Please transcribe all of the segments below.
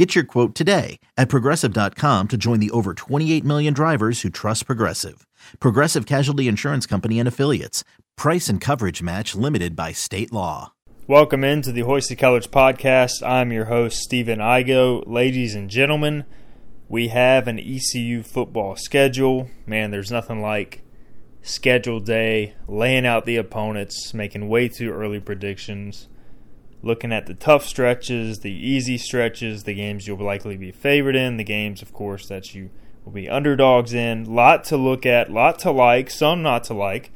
Get your quote today at progressive.com to join the over 28 million drivers who trust Progressive. Progressive Casualty Insurance Company and Affiliates. Price and coverage match limited by state law. Welcome into the Hoisted Colors podcast. I'm your host, Stephen Igo. Ladies and gentlemen, we have an ECU football schedule. Man, there's nothing like schedule day, laying out the opponents, making way too early predictions looking at the tough stretches, the easy stretches, the games you'll likely be favored in, the games, of course, that you will be underdogs in. Lot to look at, lot to like, some not to like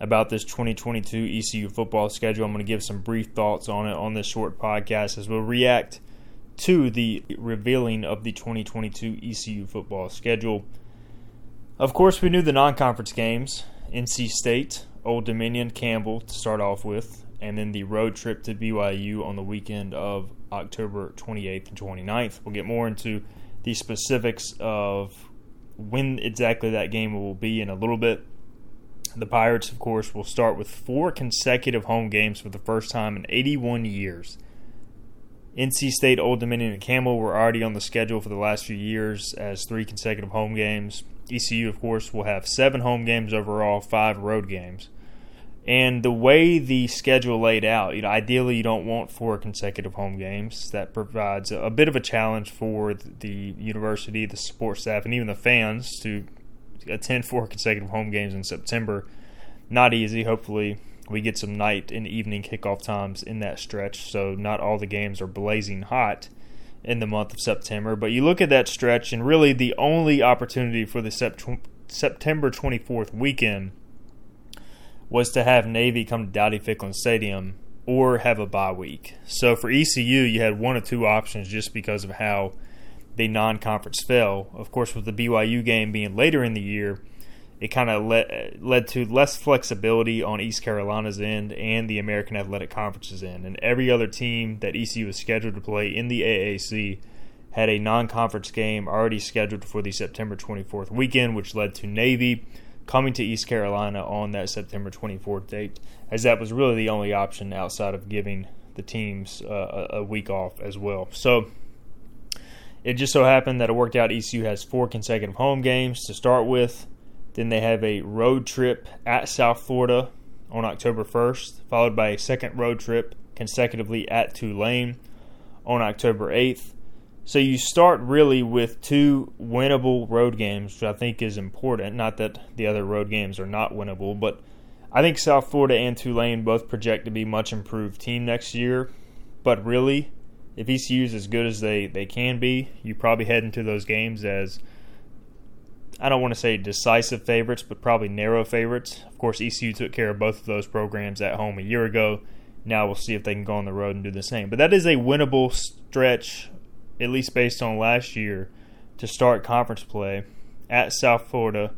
about this 2022 ECU football schedule. I'm going to give some brief thoughts on it on this short podcast as we'll react to the revealing of the 2022 ECU football schedule. Of course, we knew the non conference games NC State, Old Dominion, Campbell to start off with and then the road trip to BYU on the weekend of October 28th and 29th. We'll get more into the specifics of when exactly that game will be in a little bit. The Pirates, of course, will start with four consecutive home games for the first time in 81 years. NC State, Old Dominion, and Campbell were already on the schedule for the last few years as three consecutive home games. ECU, of course, will have seven home games overall, five road games. And the way the schedule laid out, you know, ideally you don't want four consecutive home games. That provides a, bit of a challenge for the university, the support staff, and even the fans to attend four consecutive home games in September. Not easy. Hopefully, we get some night and evening kickoff times in that stretch, so not all the games are blazing hot in the month of September. But you look at that stretch, and really the only opportunity for the September 24th weekend was to have Navy come to Dowdy Ficklen Stadium or have a bye week. So for ECU, you had one or two options just because of how the non conference fell. Of course, with the BYU game being later in the year, it kind of led, led to less flexibility on East Carolina's end and the American Athletic Conference's end. And every other team that ECU was scheduled to play in the AAC had a non conference game already scheduled for the September 24th weekend, which led to Navy coming to East Carolina on that September 24th date, as that was really the only option outside of giving the teams uh, a week off as well. So it just so happened that it worked out. ECU has four consecutive home games to start with. Then they have a road trip at South Florida on October 1st, followed by a second road trip consecutively at Tulane on October 8th. So you start really with two winnable road games, which I think is important. Not that the other road games are not winnable, but I think South Florida and Tulane both project to be much improved team next year. But really, if ECU is as good as they, they can be, you probably head into those games as I don't want to say decisive favorites, but probably narrow favorites. Of course, ECU took care of both of those programs at home a year ago. Now we'll see if they can go on the road and do the same. But that is a winnable stretch at least based on last year, to start conference play at South Florida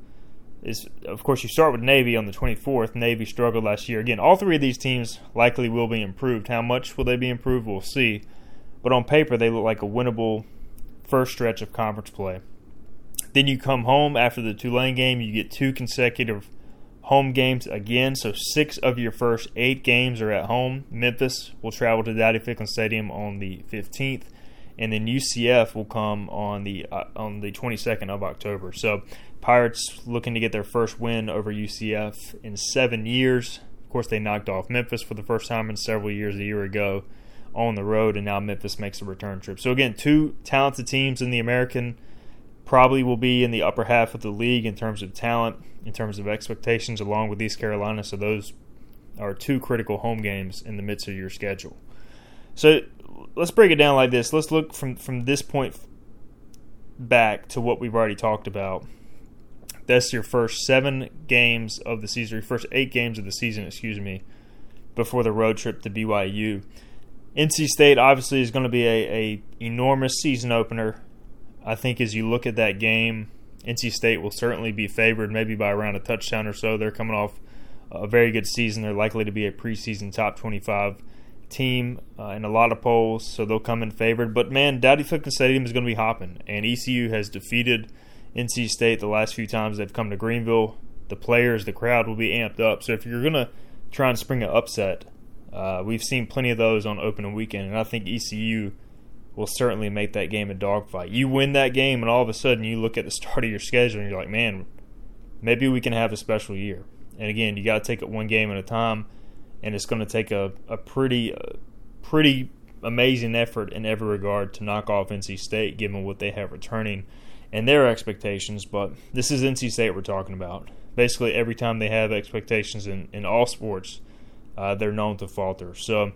is of course you start with Navy on the 24th. Navy struggled last year. Again, all three of these teams likely will be improved. How much will they be improved? We'll see. But on paper, they look like a winnable first stretch of conference play. Then you come home after the Tulane game. You get two consecutive home games again. So six of your first eight games are at home. Memphis will travel to Dowdy Ficklen Stadium on the 15th and then UCF will come on the uh, on the 22nd of October. So Pirates looking to get their first win over UCF in seven years. Of course, they knocked off Memphis for the first time in several years a year ago on the road, and now Memphis makes a return trip. So again, two talented teams in the American probably will be in the upper half of the league in terms of talent, in terms of expectations, along with East Carolina. So those are two critical home games in the midst of your schedule. So let's break it down like this. Let's look from from this point back to what we've already talked about. That's your first seven games of the season, your first eight games of the season, excuse me, before the road trip to BYU. NC State obviously is going to be a, a enormous season opener. I think as you look at that game, NC State will certainly be favored, maybe by around a touchdown or so. They're coming off a very good season. They're likely to be a preseason top 25 team uh, in a lot of polls, so they'll come in favored. But man, Dowdy Ficklen Stadium is going to be hopping, and ECU has defeated NC State the last few times they've come to Greenville. The players, the crowd will be amped up. So if you're going to try and spring an upset, uh, we've seen plenty of those on opening weekend, and I think ECU will certainly make that game a dogfight. You win that game, and all of a sudden you look at the start of your schedule and you're like, man, maybe we can have a special year. And again, you got to take it one game at a time, and it's going to take a, a pretty, uh, pretty amazing effort in every regard to knock off NC State, given what they have returning and their expectations. But this is NC State we're talking about. Basically, every time they have expectations in, in all sports, uh, they're known to falter. So,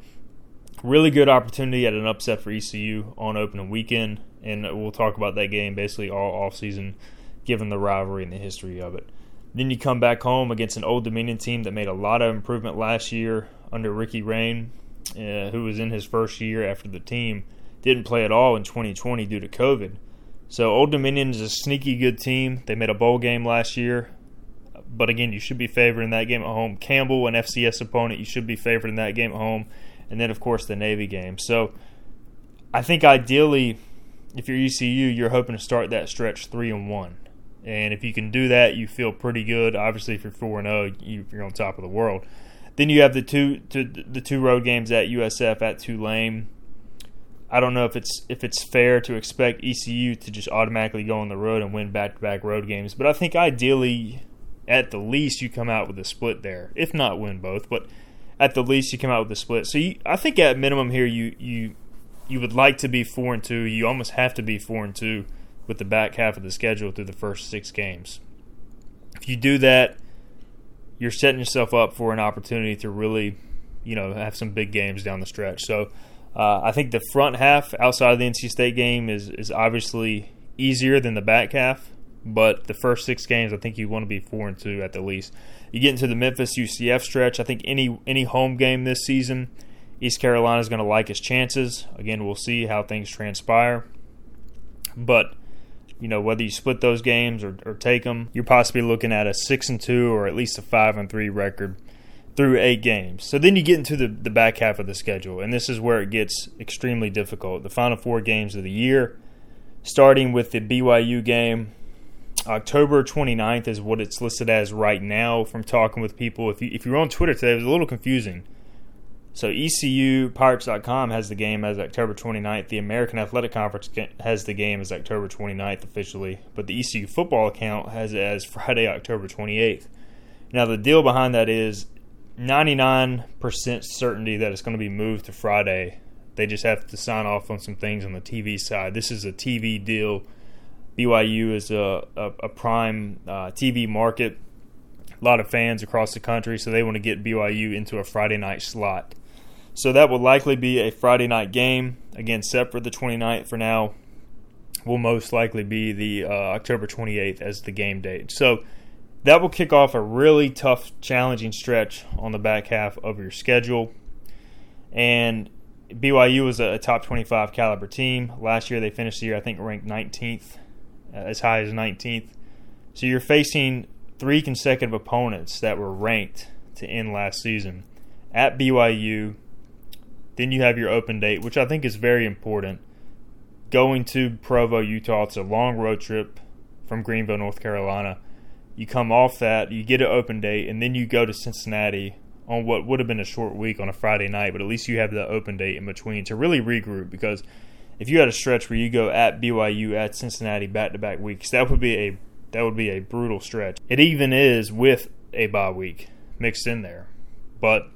really good opportunity at an upset for ECU on opening weekend, and we'll talk about that game basically all off season, given the rivalry and the history of it. Then you come back home against an Old Dominion team that made a lot of improvement last year under Ricky Rahne, uh, who was in his first year after the team didn't play at all in 2020 due to COVID. So Old Dominion is a sneaky good team. They made a bowl game last year, but again, you should be favored in that game at home. Campbell, an FCS opponent, you should be favored in that game at home, and then of course the Navy game. So I think ideally, if you're ECU, you're hoping to start that stretch three and one. And if you can do that, you feel pretty good. Obviously, if you're four and zero, oh, you're on top of the world. Then you have the two to, the two road games at USF at Tulane. I don't know if it's if it's fair to expect ECU to just automatically go on the road and win back to back road games, but I think ideally, at the least, you come out with a split there. If not win both, but at the least you come out with a split. So you, I think at minimum here you you you would like to be four and two. You almost have to be four and two with the back half of the schedule through the first six games. If you do that, you're setting yourself up for an opportunity to really, you know, have some big games down the stretch. So uh, I think the front half outside of the NC State game is is obviously easier than the back half, but the first six games I think you want to be four and two at the least. You get into the Memphis UCF stretch. I think any any home game this season, East Carolina is going to like his chances. Again, we'll see how things transpire, but you know whether you split those games or, or take them, you're possibly looking at a six and two or at least a five and three record through eight games. So then you get into the, the back half of the schedule, and this is where it gets extremely difficult. The final four games of the year, starting with the BYU game, October 29th is what it's listed as right now from talking with people. If, you, if you're on Twitter today, it was a little confusing so ECU Pirates.com has the game as October 29th. The American Athletic Conference has the game as October 29th officially, but the ECU football account has it as Friday, October 28th. Now the deal behind that is 99% certainty that it's going to be moved to Friday. They just have to sign off on some things on the TV side. This is a TV deal. BYU is a, a, a prime uh, TV market. A lot of fans across the country, so they want to get BYU into a Friday night slot. So that will likely be a Friday night game. Again, set for the 29th for now. Will most likely be the uh, October 28th as the game date. So that will kick off a really tough, challenging stretch on the back half of your schedule. And BYU was a, top 25 caliber team. Last year they finished the year, I think, ranked 19th, uh, as high as 19th. So you're facing three consecutive opponents that were ranked to end last season at BYU, then you have your open date, which I think is very important. Going to Provo, Utah, it's a long road trip from Greenville, North Carolina. You come off that, you get an open date, and then you go to Cincinnati on what would have been a short week on a Friday night, but at least you have the open date in between to really regroup because if you had a stretch where you go at BYU at Cincinnati back to back weeks, that would be a that would be a brutal stretch. It even is with a bye week mixed in there. But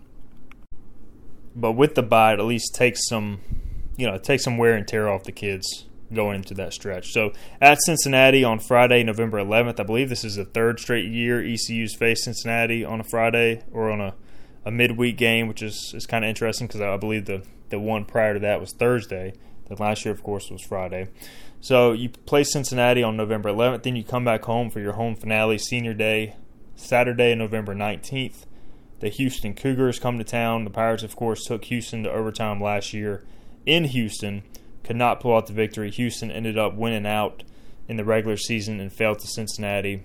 but with the bye, it at least takes some, you know, take some wear and tear off the kids going into that stretch. So at Cincinnati on Friday, November 11th, I believe this is the third straight year ECU's faced Cincinnati on a Friday or on a, a midweek game, which is, is kind of interesting because I believe the, the one prior to that was Thursday. The last year, of course, was Friday. So you play Cincinnati on November 11th, then you come back home for your home finale, Senior Day, Saturday, November 19th. The Houston Cougars come to town. The Pirates, of course, took Houston to overtime last year in Houston. Could not pull out the victory. Houston ended up winning out in the regular season and fell to Cincinnati.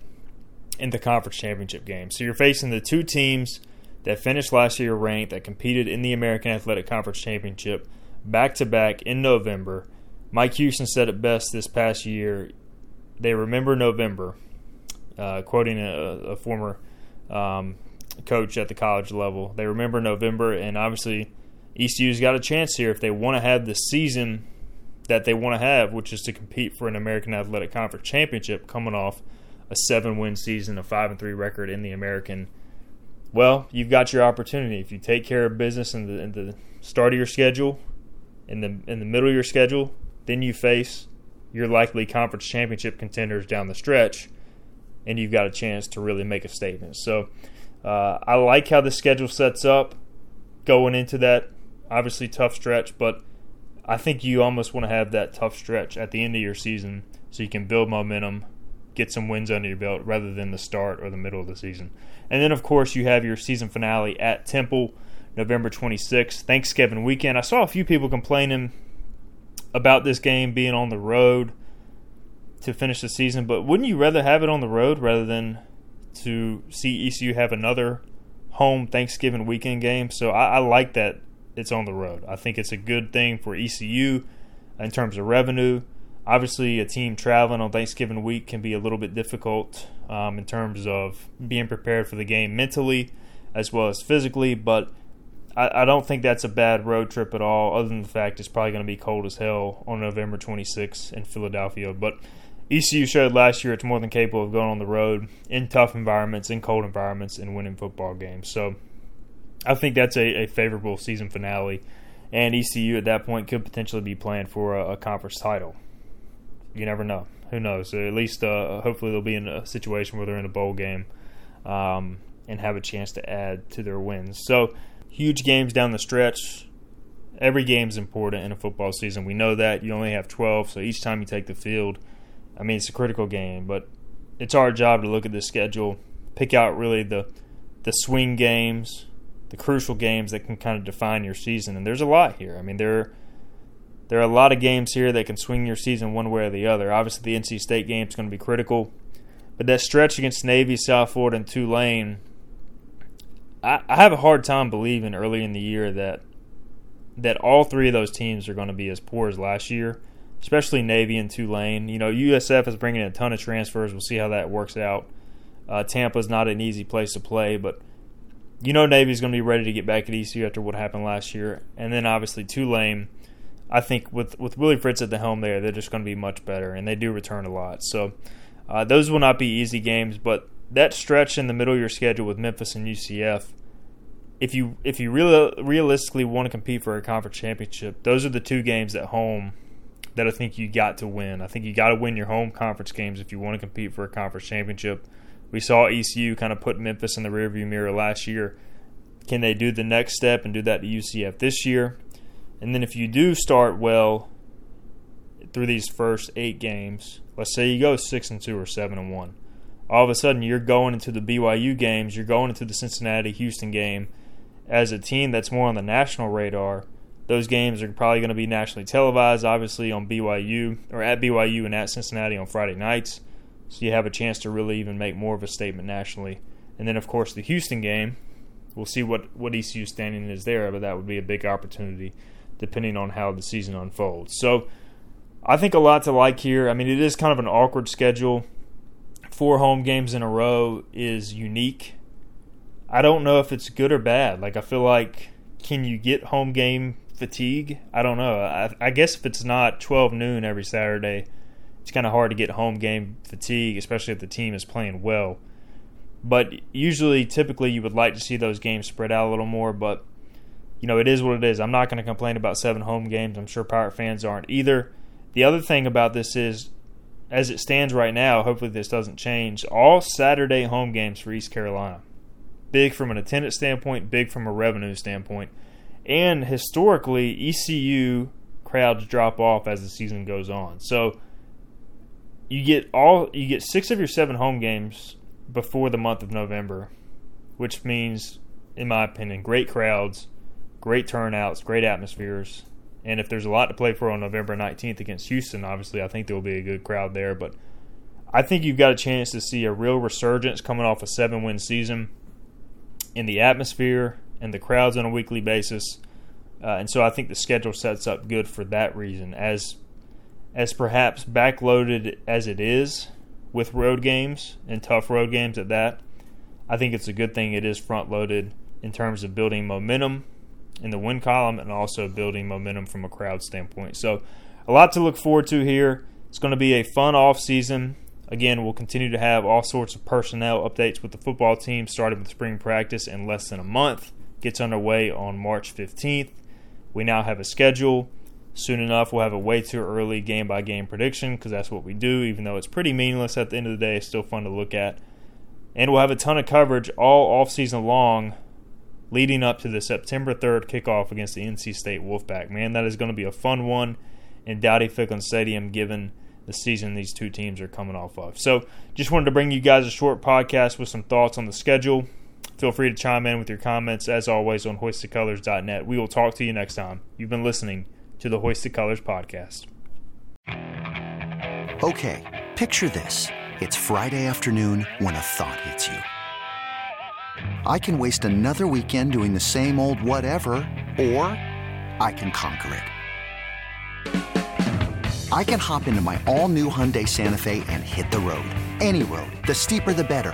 in the conference championship game. So you're facing the two teams that finished last year ranked that competed in the American Athletic Conference Championship back to back in November. Mike Houston said it best this past year. They remember November, uh, quoting a, a former um, coach at the college level. They remember November, and obviously ECU's got a chance here if they want to have the season that they want to have, which is to compete for an American Athletic Conference championship, coming off a seven-win season, a five and three record in the American. Well, you've got your opportunity if you take care of business in the, in the start of your schedule, in the in the middle of your schedule, then you face your likely conference championship contenders down the stretch, and you've got a chance to really make a statement. So, uh, I like how the schedule sets up going into that obviously tough stretch, but I think you almost want to have that tough stretch at the end of your season so you can build momentum, get some wins under your belt rather than the start or the middle of the season. And then, of course, you have your season finale at Temple, November 26th, Thanksgiving weekend. I saw a few people complaining about this game being on the road to finish the season, but wouldn't you rather have it on the road rather than to see ECU have another home Thanksgiving weekend game? So I, I like that it's on the road. I think it's a good thing for ECU in terms of revenue. Obviously, a team traveling on Thanksgiving week can be a little bit difficult um, in terms of being prepared for the game mentally as well as physically, but I, I, don't think that's a bad road trip at all, other than the fact it's probably going to be cold as hell on November 26th in Philadelphia. But ECU showed last year it's more than capable of going on the road in tough environments, in cold environments, and winning football games. So I think that's a, a favorable season finale, and ECU at that point could potentially be playing for a, a conference title. You never know. Who knows? At least, uh, hopefully, they'll be in a situation where they're in a bowl game um, and have a chance to add to their wins. So, huge games down the stretch. Every game is important in a football season. We know that. You only have 12, so each time you take the field, I mean, it's a critical game, but it's our job to look at the schedule, pick out really the the swing games, the crucial games that can kind of define your season. And there's a lot here. I mean, there there are a lot of games here that can swing your season one way or the other. Obviously, the NC State game is going to be critical, but that stretch against Navy, South Florida, and Tulane, I, I have a hard time believing early in the year that that all three of those teams are going to be as poor as last year, especially Navy and Tulane. You know, USF is bringing in a ton of transfers. We'll see how that works out. Uh, Tampa's not an easy place to play, but you know Navy's going to be ready to get back at ECU after what happened last year, and then obviously Tulane. I think with with Willie Fritz at the helm there, they're just going to be much better, and they do return a lot. So uh, those will not be easy games, but that stretch in the middle of your schedule with Memphis and UCF, if you if you really realistically want to compete for a conference championship, those are the two games at home that I think you got to win. I think you got to win your home conference games if you want to compete for a conference championship. We saw ECU kind of put Memphis in the rearview mirror last year. Can they do the next step and do that to UCF this year? And then if you do start well through these first eight games, let's say you go six and two or seven and one, all of a sudden you're going into the BYU games, you're going into the Cincinnati Houston game as a team that's more on the national radar. Those games are probably going to be nationally televised, obviously on BYU or at BYU and at Cincinnati on Friday nights so you have a chance to really even make more of a statement nationally. And then, of course, the Houston game, we'll see what, what ECU's standing is there, but that would be a big opportunity depending on how the season unfolds. So I think a lot to like here. I mean, it is kind of an awkward schedule. Four home games in a row is unique. I don't know if it's good or bad. Like, I feel like, can you get home game fatigue? I don't know. I, I guess if it's not 12 noon every Saturday, it's kind of hard to get home game fatigue, especially if the team is playing well. But usually, typically, you would like to see those games spread out a little more. But you know, it is what it is. I'm not going to complain about seven home games. I'm sure Pirate fans aren't either. The other thing about this is, as it stands right now, hopefully this doesn't change. All Saturday home games for East Carolina. Big from an attendance standpoint, big from a revenue standpoint. And historically, ECU crowds drop off as the season goes on. So you get all you get six of your seven home games before the month of November, which means, in my opinion, great crowds, great turnouts, great atmospheres. And if there's a lot to play for on November 19th against Houston, obviously I think there will be a good crowd there. But I think you've got a chance to see a real resurgence coming off a seven win season in the atmosphere and the crowds on a weekly basis. Uh, and so I think the schedule sets up good for that reason. As as perhaps backloaded as it is with road games and tough road games at that, I think it's a good thing it is front loaded in terms of building momentum in the win column and also building momentum from a crowd standpoint. So, a lot to look forward to here. It's going to be a fun off season. Again, we'll continue to have all sorts of personnel updates with the football team, starting with spring practice in less than a month. Gets underway on March 15th. We now have a schedule. Soon enough, we'll have a way too early game by game prediction because that's what we do, even though it's pretty meaningless at the end of the day. It's still fun to look at. And we'll have a ton of coverage all off season long leading up to the September 3rd kickoff against the NC State Wolfpack. Man, that is going to be a fun one in Dowdy Ficklen Stadium given the season these two teams are coming off of. So, just wanted to bring you guys a short podcast with some thoughts on the schedule. Feel free to chime in with your comments, as always, on hoistedcolors.net. We will talk to you next time. You've been listening to the Hoisted Colors podcast. Okay, picture this. It's Friday afternoon when a thought hits you. I can waste another weekend doing the same old whatever, or I can conquer it. I can hop into my all new Hyundai Santa Fe and hit the road. Any road. The steeper, the better.